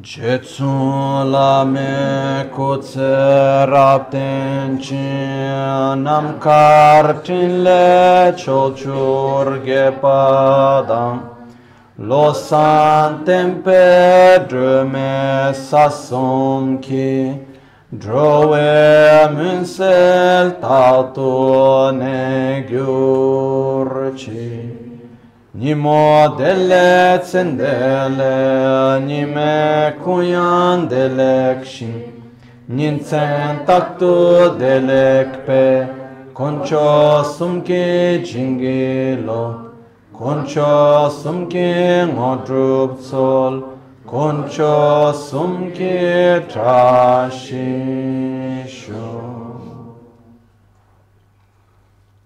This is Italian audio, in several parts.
Gețulame cu țeratencinam cartinle ciociurghe padam Los antem pe drume sasomchi Droem însel tatu neghiurcii Nimo delle tsendele, nime kuyan delekşin, ninsen taktu delekpe, koncho sumki jingilo, koncho sumki ngodrup sol, koncho sumki trashisho.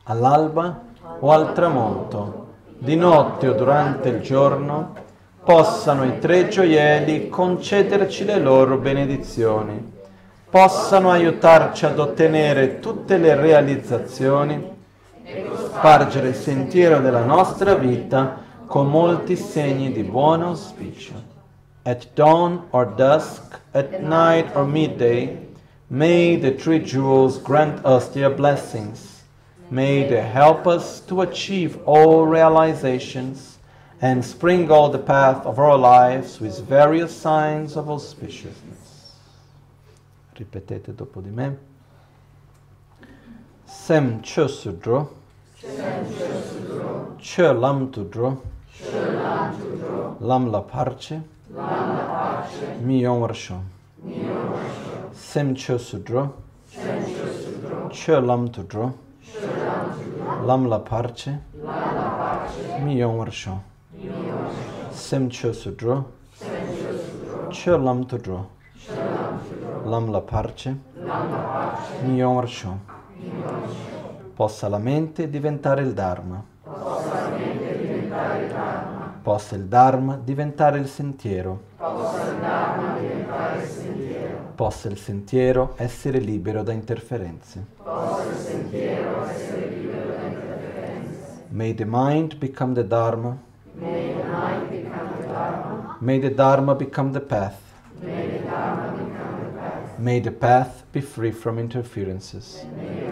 All'alba o al tramonto, di notte o durante il giorno, possano i tre gioielli concederci le loro benedizioni, possano aiutarci ad ottenere tutte le realizzazioni, spargere il sentiero della nostra vita con molti segni di buon auspicio. At dawn or dusk, at night or midday, may the three jewels grant us their blessings May they help us to achieve all realizations and sprinkle the path of our lives with various signs of auspiciousness. Ripetete dopo di me. Sem chösudro. Chö lam tudro. Lam la parche. Mi yonvarsho. Sem chösudro. Chö lam tudro. Lam la parche. Mi yong warsho. Sem cho sudro. Cho lam tudro. Lam la parche. Mi yong warsho. Possa la mente diventare il Dharma. Possa il Dharma diventare il sentiero. Possa il sentiero essere libero da interferenze. May the mind become the Dharma. May the mind become the Dharma. May the Dharma become the path. May the Dharma path. Be free from interferences. May